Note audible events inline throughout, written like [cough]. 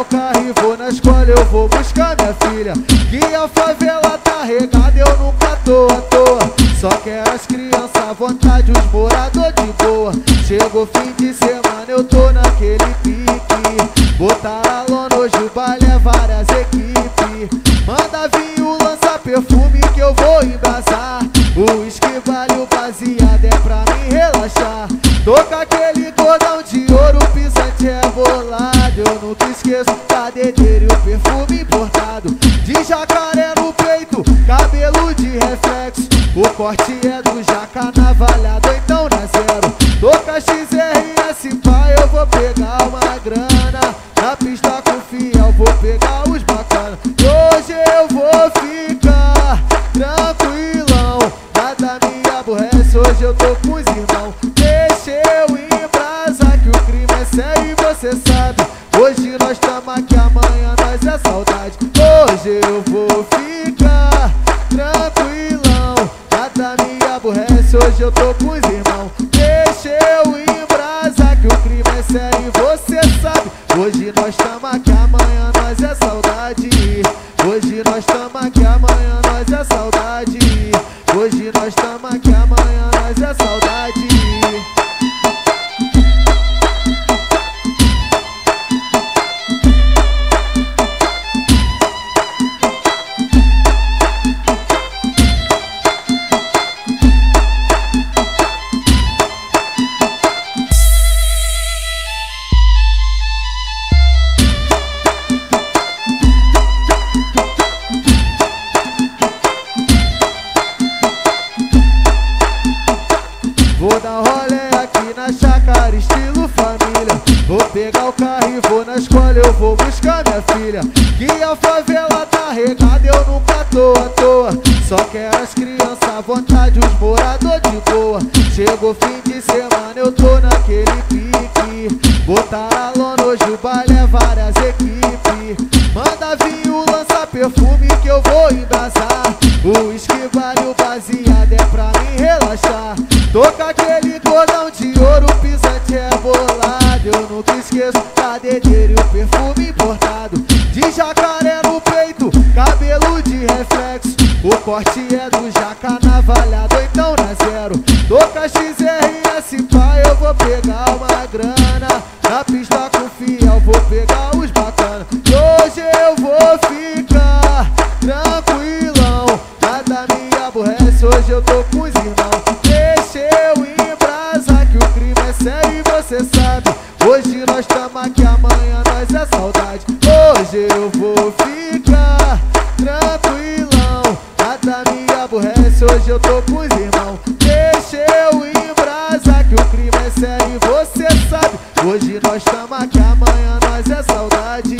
o carro e vou na escola, eu vou buscar minha filha. Que a favela tá regada, eu nunca tô à toa. Só quero as crianças à vontade, os moradores de boa. Chegou fim de semana, eu tô naquele pique. Botar a lona, hoje o baile é várias equipes. Manda vinho, lança perfume que eu vou embrasar. O uísque vale o baseado, é pra me relaxar. Toca aquele cordão de ouro, pisante é bolado. Eu nunca esqueço da dedeira e o perfume importado. De jacaré no peito, cabelo de reflexo. O corte é do jaca navalhado, então na zero. Toca XRS, pai, eu vou pegar uma grana. Na pista com fiel, vou pegar os bacana. Hoje eu vou ficar tranquilão. Nada me aborrece, hoje eu tô com os irmãos. Eu tô com os irmãos. Deixa eu embrasar que o crime é sério você sabe. Hoje nós tamo aqui, amanhã nós é saudade. Hoje nós tamo aqui, amanhã nós é saudade. Hoje nós tamo aqui, pegar o carro e vou na escola, eu vou buscar minha filha. Que a favela tá regada, eu nunca tô à toa. Só quero as crianças à vontade, os moradores de boa. Chegou fim de semana, eu tô naquele pique. Botar a lona, hoje o baile é várias equipes. Manda vinho, lança perfume que eu vou embrasar. O uísque vale o baseado, é pra me relaxar. Toca aquele cordão de ouro, pisante é bolado. Eu nunca reflexo. O corte é do jaca navalhado, então na zero. Toca XRS, pai, eu vou pegar uma grana. Na pista com fiel, vou pegar os bacana. E hoje eu vou ficar tranquilão. Nada me aborrece, hoje eu tô com os irmãos. Deixa eu embrasar que o crime é sério e você sabe. Hoje nós tamo aqui, amanhã nós é saudade. Hoje eu vou ficar hoje eu tô com os irmãos. Deixa eu embrasar que o crime é sério e você sabe. Hoje nós tamo aqui, amanhã nós é saudade.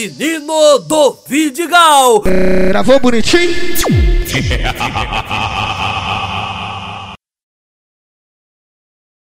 DJ Nino do Vidigal. Gravou bonitinho? [laughs]